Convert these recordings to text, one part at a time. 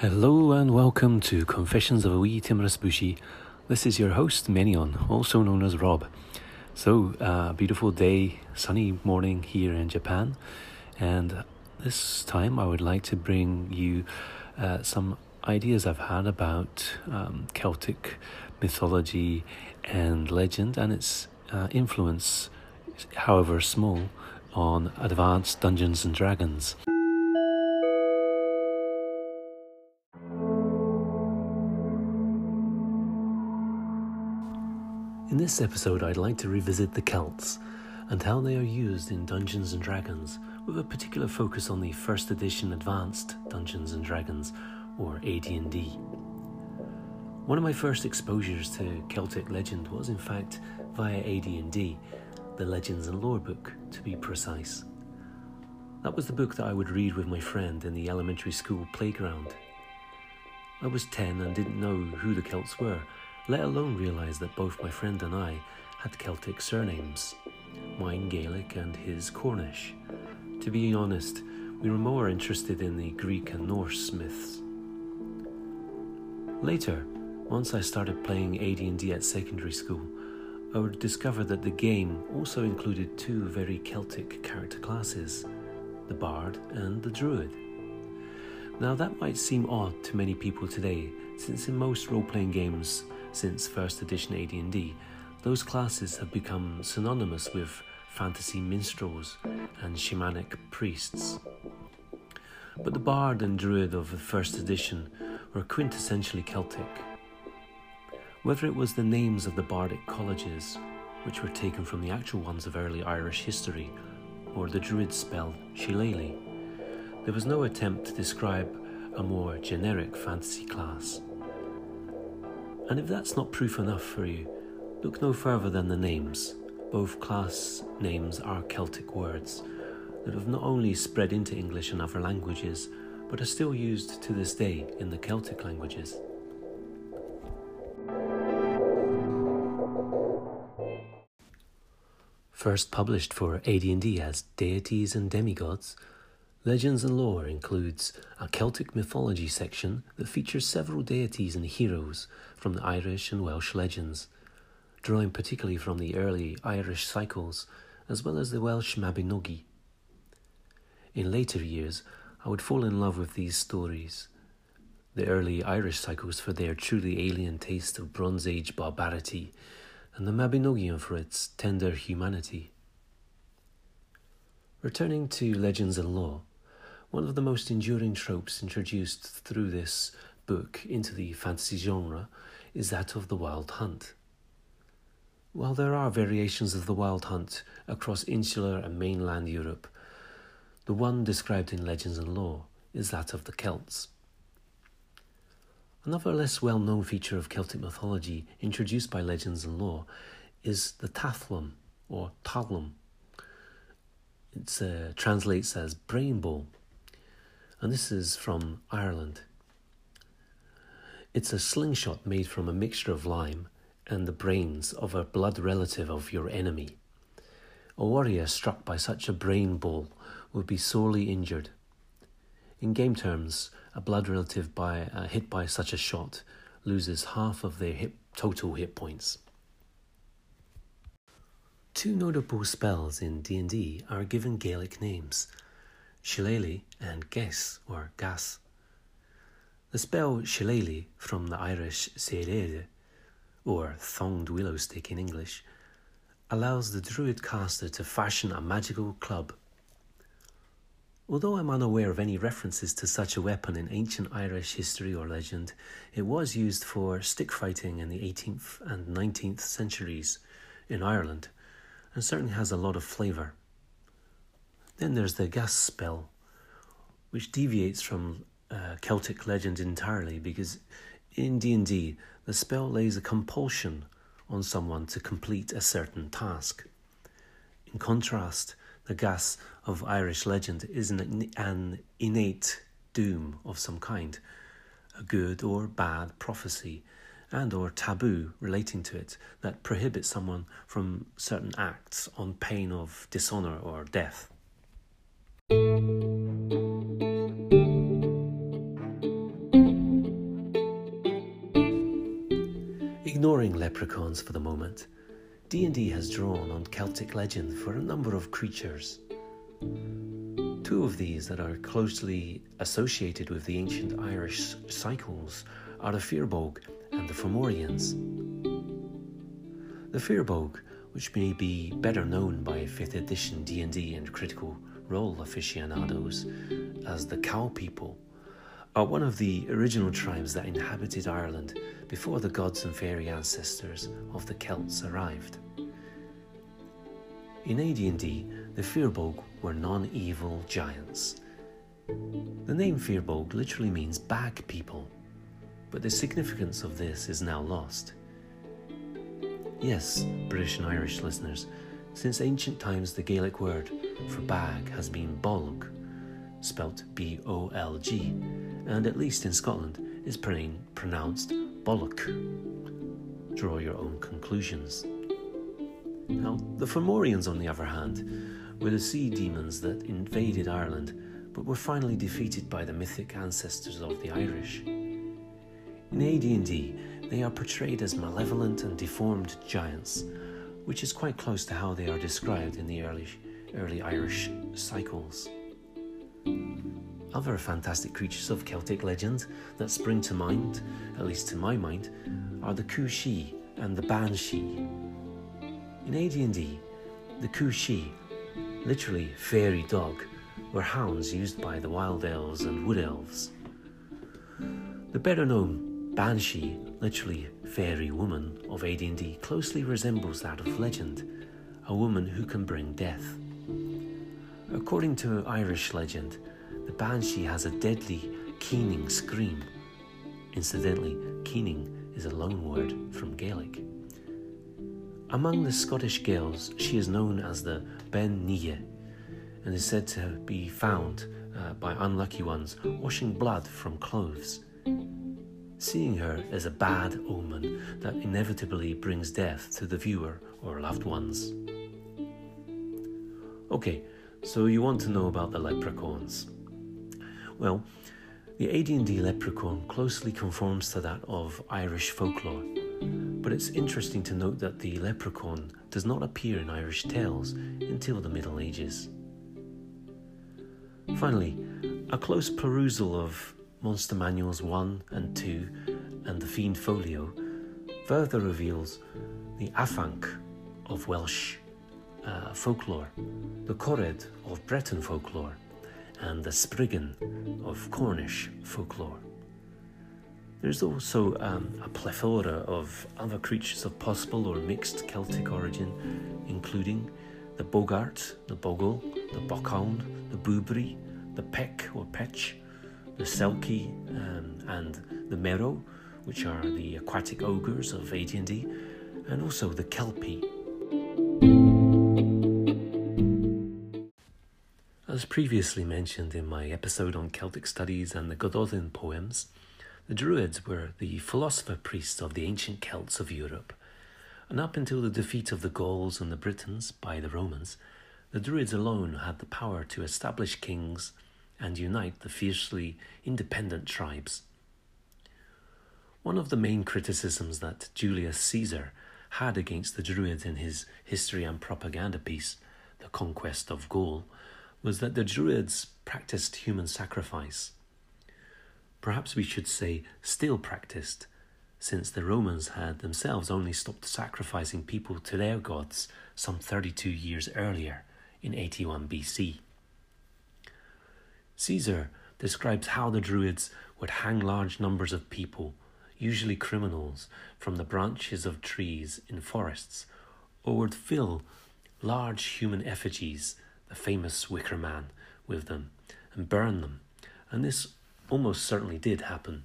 Hello and welcome to Confessions of a Wee Timorous Bushy. This is your host, Menion, also known as Rob. So, uh, beautiful day, sunny morning here in Japan, and this time I would like to bring you uh, some ideas I've had about um, Celtic mythology and legend and its uh, influence, however small, on advanced Dungeons and Dragons. In this episode, I'd like to revisit the Celts and how they are used in Dungeons and Dragons, with a particular focus on the first edition advanced Dungeons and Dragons, or AD&D. One of my first exposures to Celtic legend was in fact via AD&D, the Legends and Lore book to be precise. That was the book that I would read with my friend in the elementary school playground. I was 10 and didn't know who the Celts were let alone realise that both my friend and I had Celtic surnames, mine Gaelic and his Cornish. To be honest, we were more interested in the Greek and Norse myths. Later, once I started playing AD&D at secondary school, I would discover that the game also included two very Celtic character classes, the Bard and the Druid. Now that might seem odd to many people today, since in most role-playing games since first edition AD&D, those classes have become synonymous with fantasy minstrels and shamanic priests. But the bard and druid of the first edition were quintessentially Celtic. Whether it was the names of the bardic colleges, which were taken from the actual ones of early Irish history, or the druid spell Shillelagh, there was no attempt to describe a more generic fantasy class. And if that's not proof enough for you, look no further than the names. Both class names are Celtic words that have not only spread into English and other languages, but are still used to this day in the Celtic languages. First published for AD&D as Deities and Demigods, Legends and Lore includes a Celtic mythology section that features several deities and heroes from the Irish and Welsh legends, drawing particularly from the early Irish cycles as well as the Welsh Mabinogi. In later years, I would fall in love with these stories. The early Irish cycles for their truly alien taste of Bronze Age barbarity, and the Mabinogion for its tender humanity. Returning to legends and lore, one of the most enduring tropes introduced through this book into the fantasy genre is that of the wild hunt. While there are variations of the wild hunt across insular and mainland Europe, the one described in legends and lore is that of the Celts. Another less well known feature of Celtic mythology introduced by legends and lore is the Tathlum or Talum. It uh, translates as brain bowl and this is from Ireland. It's a slingshot made from a mixture of lime and the brains of a blood relative of your enemy. A warrior struck by such a brain ball would be sorely injured. In game terms, a blood relative by, uh, hit by such a shot loses half of their total hit points. Two notable spells in D&D are given Gaelic names. Shillelagh and Geis or Geas. The spell Shillelagh from the Irish Seirede, or thonged willow stick in English, allows the druid caster to fashion a magical club. Although I'm unaware of any references to such a weapon in ancient Irish history or legend, it was used for stick fighting in the 18th and 19th centuries in Ireland and certainly has a lot of flavour. Then there's the geas spell, which deviates from uh, Celtic legend entirely because in D&D the spell lays a compulsion on someone to complete a certain task. In contrast, the geas of Irish legend is an, an innate doom of some kind, a good or bad prophecy and or taboo relating to it that prohibits someone from certain acts on pain of dishonor or death. Leprechauns for the moment, D&D has drawn on Celtic legend for a number of creatures. Two of these that are closely associated with the ancient Irish cycles are the Firbolg and the Fomorians. The Firbolg, which may be better known by 5th edition D&D and Critical Role aficionados as the Cow People, are one of the original tribes that inhabited Ireland before the gods and fairy ancestors of the Celts arrived. In AD&D, the Firbolg were non-evil giants. The name Firbolg literally means bag people, but the significance of this is now lost. Yes, British and Irish listeners, since ancient times the Gaelic word for bag has been bolg, spelt B O L G, and at least in Scotland is pronounced bollock. Draw your own conclusions. Now, the Fomorians, on the other hand, were the sea demons that invaded Ireland but were finally defeated by the mythic ancestors of the Irish. In AD&D, they are portrayed as malevolent and deformed giants, which is quite close to how they are described in the early, early Irish cycles. Other fantastic creatures of Celtic legend that spring to mind, at least to my mind, are the Cu-Sidhe and the Banshee. In AD&D, the Cu-Sidhe, literally fairy dog, were hounds used by the wild elves and wood elves. The better known Banshee, literally fairy woman of AD&D, closely resembles that of legend, a woman who can bring death. According to Irish legend, the banshee has a deadly, keening scream. Incidentally, keening is a loan word from Gaelic. Among the Scottish Gaels, she is known as the Bean Nighe and is said to be found uh, by unlucky ones washing blood from clothes. Seeing her is a bad omen that inevitably brings death to the viewer or loved ones. Okay, so you want to know about the leprechauns. Well, the AD&D leprechaun closely conforms to that of Irish folklore, but it's interesting to note that the leprechaun does not appear in Irish tales until the Middle Ages. Finally, a close perusal of Monster Manuals 1 and 2 and the Fiend Folio further reveals the afanc of Welsh uh, folklore, the Korred of Breton folklore, and the Spriggan of Cornish folklore. There's also um, a plethora of other creatures of possible or mixed Celtic origin, including the Bogart, the Bogle, the Bockhound, the Boobrie, the Peck or Petch, the Selkie, um, and the Merrow, which are the aquatic ogres of AD&D, and also the Kelpie. As previously mentioned in my episode on Celtic studies and the Gododdin poems, the Druids were the philosopher priests of the ancient Celts of Europe. And up until the defeat of the Gauls and the Britons by the Romans, the Druids alone had the power to establish kings and unite the fiercely independent tribes. One of the main criticisms that Julius Caesar had against the Druids in his history and propaganda piece, The Conquest of Gaul, was that the Druids practiced human sacrifice. Perhaps we should say still practiced, since the Romans had themselves only stopped sacrificing people to their gods some 32 years earlier, in 81 BC. Caesar describes how the Druids would hang large numbers of people, usually criminals, from the branches of trees in forests, or would fill large human effigies, the famous Wicker Man, with them and burn them, and this almost certainly did happen.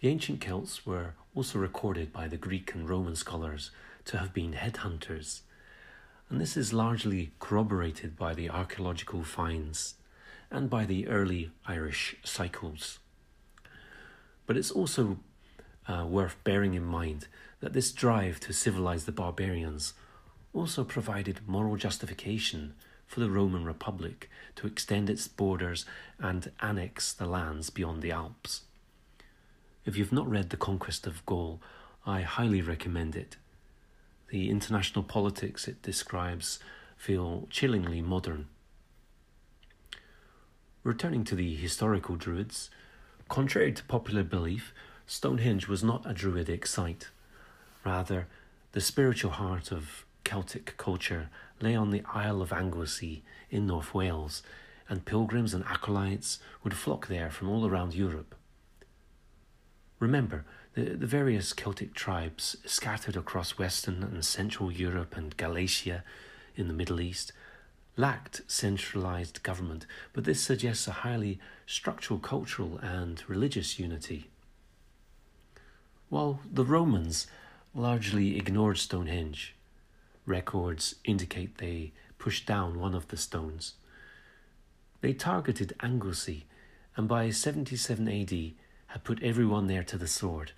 The ancient Celts were also recorded by the Greek and Roman scholars to have been headhunters, and this is largely corroborated by the archaeological finds and by the early Irish cycles. But it's also uh, worth bearing in mind that this drive to civilize the barbarians also provided moral justification for the Roman Republic to extend its borders and annex the lands beyond the Alps. If you've not read The Conquest of Gaul, I highly recommend it. The international politics it describes feel chillingly modern. Returning to the historical Druids, contrary to popular belief, Stonehenge was not a Druidic site. Rather, the spiritual heart of Celtic culture lay on the Isle of Anglesey in North Wales, and pilgrims and acolytes would flock there from all around Europe. Remember, the, the various Celtic tribes scattered across Western and Central Europe and Galatia in the Middle East lacked centralized government, but this suggests a highly structural cultural and religious unity. While the Romans largely ignored Stonehenge, records indicate they pushed down one of the stones. They targeted Anglesey and by 77 AD had put everyone there to the sword,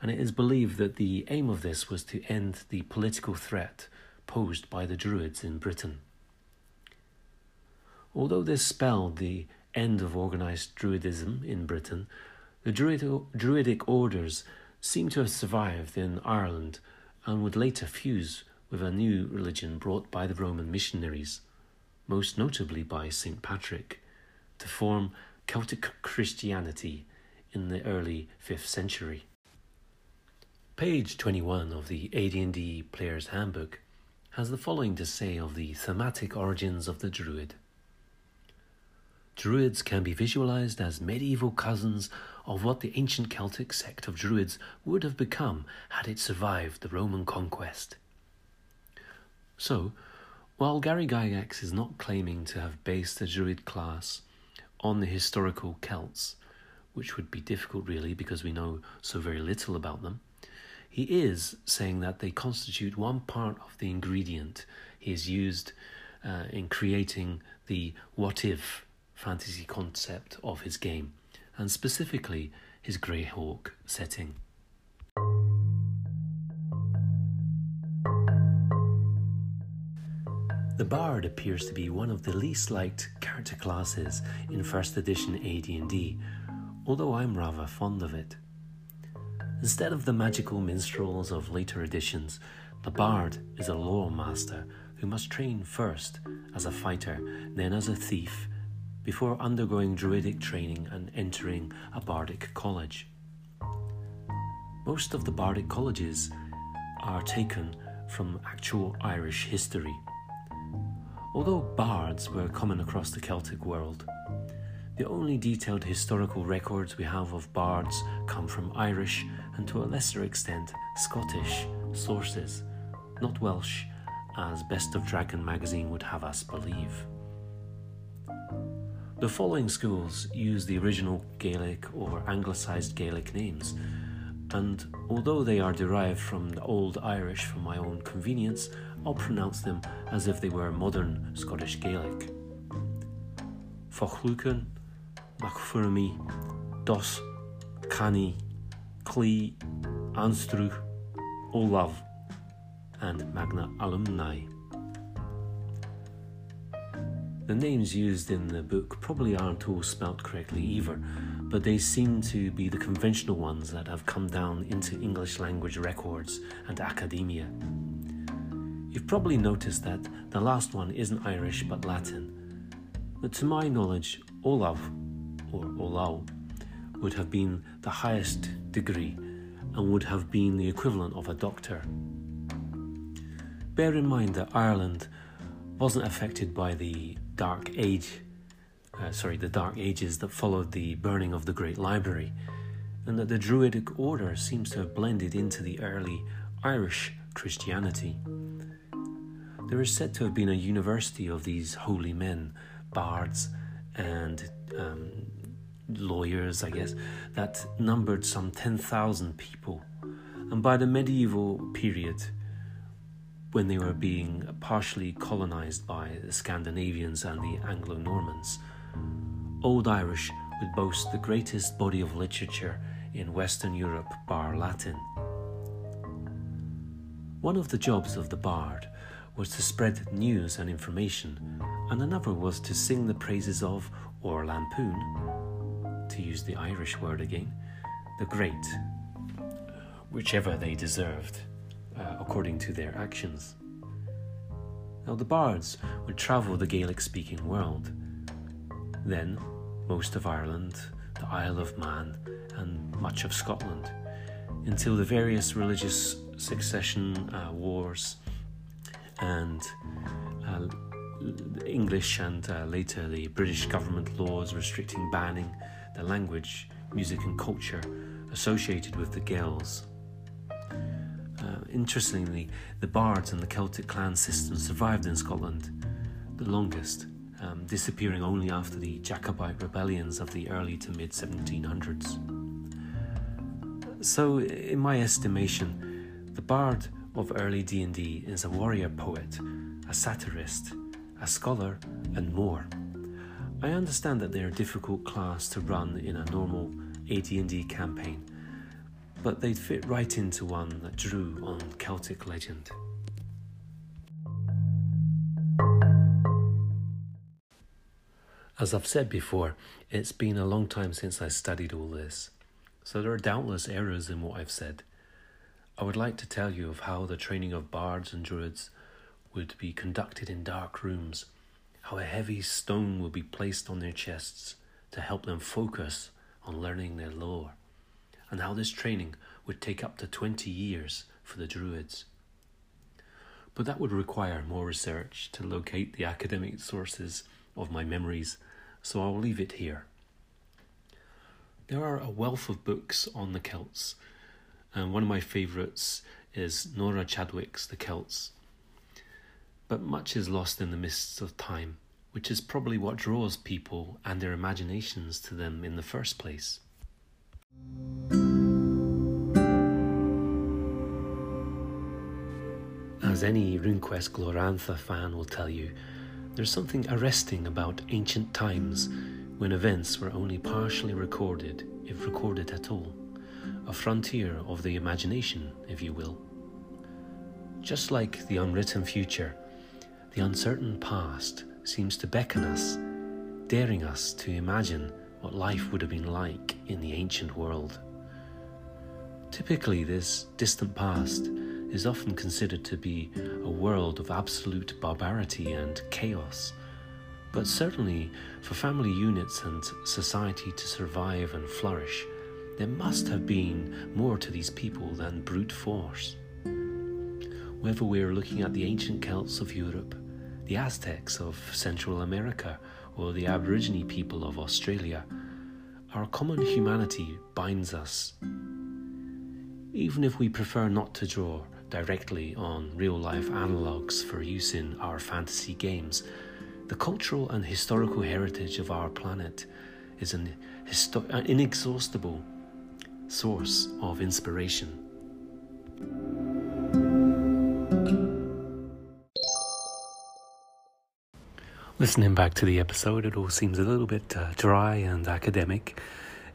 and it is believed that the aim of this was to end the political threat posed by the Druids in Britain. Although this spelled the end of organized Druidism in Britain, the Druidic orders seem to have survived in Ireland and would later fuse with a new religion brought by the Roman missionaries, most notably by St. Patrick, to form Celtic Christianity in the early 5th century. Page 21 of the AD&D Player's Handbook has the following to say of the thematic origins of the Druid. Druids can be visualized as medieval cousins of what the ancient Celtic sect of Druids would have become had it survived the Roman conquest. So, while Gary Gygax is not claiming to have based the Druid class on the historical Celts, which would be difficult really because we know so very little about them. He is saying that they constitute one part of the ingredient he has used uh, in creating the what if fantasy concept of his game, and specifically his Greyhawk setting. The Bard appears to be one of the least liked character classes in first edition AD&D, although I'm rather fond of it. Instead of the magical minstrels of later editions, the bard is a lore master who must train first as a fighter, then as a thief, before undergoing druidic training and entering a bardic college. Most of the bardic colleges are taken from actual Irish history. Although bards were common across the Celtic world, the only detailed historical records we have of bards come from Irish and to a lesser extent Scottish sources, not Welsh, as Best of Dragon magazine would have us believe. The following schools use the original Gaelic or anglicised Gaelic names, and although they are derived from the Old Irish for my own convenience, I'll pronounce them as if they were modern Scottish Gaelic. Fochlucan, Mac-Fuirmidh, Doss, Cani, Cli, Anstruth, Ollamh, and Magna Alumni. The names used in the book probably aren't all spelt correctly either, but they seem to be the conventional ones that have come down into English language records and academia. You've probably noticed that the last one isn't Irish but Latin. But to my knowledge, Ollamh or Olau, would have been the highest degree and would have been the equivalent of a doctor. Bear in mind that Ireland wasn't affected by the Dark Age, uh, sorry, the Dark Ages that followed the burning of the Great Library, and that the Druidic order seems to have blended into the early Irish Christianity. There is said to have been a university of these holy men, bards, and um, lawyers, I guess, that numbered some 10,000 people. And by the medieval period, when they were being partially colonized by the Scandinavians and the Anglo Normans, Old Irish would boast the greatest body of literature in Western Europe, bar Latin. One of the jobs of the bard was to spread news and information, and another was to sing the praises of or lampoon to use the Irish word again, the great, whichever they deserved, uh, according to their actions. Now, the bards would travel the Gaelic speaking world. Then, most of Ireland, the Isle of Man, and much of Scotland, until the various religious succession uh, wars and uh, English and uh, later the British government laws restricting banning the language, music, and culture associated with the Gaels. Uh, interestingly, the bards and the Celtic clan system survived in Scotland the longest, um, disappearing only after the Jacobite rebellions of the early to mid 1700s. So, in my estimation, the bard of early D&D is a warrior poet, a satirist, a scholar, and more. I understand that they're a difficult class to run in a normal AD&D campaign, but they'd fit right into one that drew on Celtic legend. As I've said before, it's been a long time since I studied all this, so there are doubtless errors in what I've said. I would like to tell you of how the training of bards and druids would be conducted in dark rooms, how a heavy stone would be placed on their chests to help them focus on learning their lore, and how this training would take up to 20 years for the Druids. But that would require more research to locate the academic sources of my memories, so I'll leave it here. There are a wealth of books on the Celts, and one of my favourites is Nora Chadwick's The Celts. But much is lost in the mists of time which is probably what draws people and their imaginations to them in the first place. As any RuneQuest Glorantha fan will tell you, there's something arresting about ancient times when events were only partially recorded, if recorded at all. A frontier of the imagination, if you will. Just like the unwritten future, the uncertain past seems to beckon us, daring us to imagine what life would have been like in the ancient world. Typically, this distant past is often considered to be a world of absolute barbarity and chaos. But certainly, for family units and society to survive and flourish, there must have been more to these people than brute force. Whether we're looking at the ancient Celts of Europe, the Aztecs of Central America or the Aborigine people of Australia, our common humanity binds us. Even if we prefer not to draw directly on real life analogues for use in our fantasy games, the cultural and historical heritage of our planet is an, inexhaustible source of inspiration. Listening back to the episode, it all seems a little bit uh, dry and academic,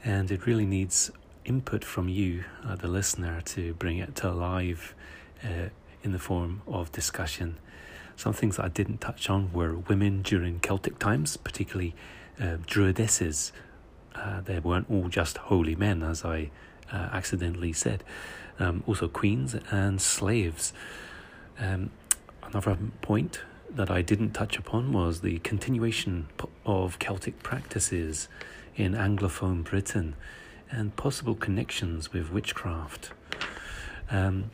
and it really needs input from you, uh, the listener, to bring it to life uh, in the form of discussion. Some things I didn't touch on were women during Celtic times, particularly uh, druidesses. Uh, they weren't all just holy men, as I uh, accidentally said. Um, also, queens and slaves. Um, another point that I didn't touch upon was the continuation of Celtic practices in Anglophone Britain and possible connections with witchcraft. Um,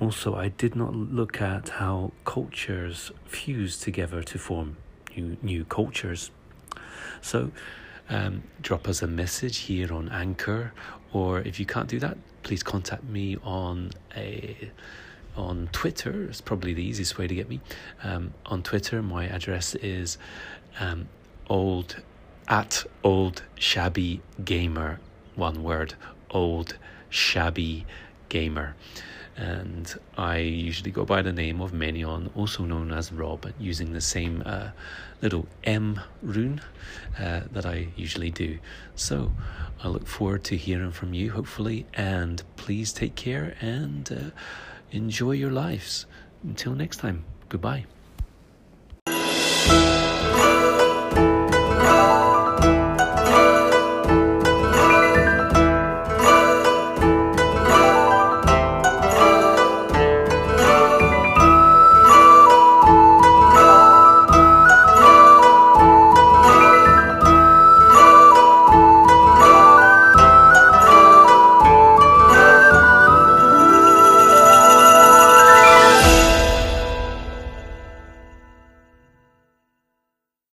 also, I did not look at how cultures fuse together to form new, new cultures. So, um, drop us a message here on Anchor, or if you can't do that, please contact me on a on Twitter. It's probably the easiest way to get me. Um, on Twitter, my address is um, old at old shabby gamer. One word, old shabby gamer. And I usually go by the name of Menion, also known as Rob, using the same uh, little M rune uh, that I usually do. So I look forward to hearing from you, hopefully, and please take care and. Uh, enjoy your lives. Until next time, goodbye.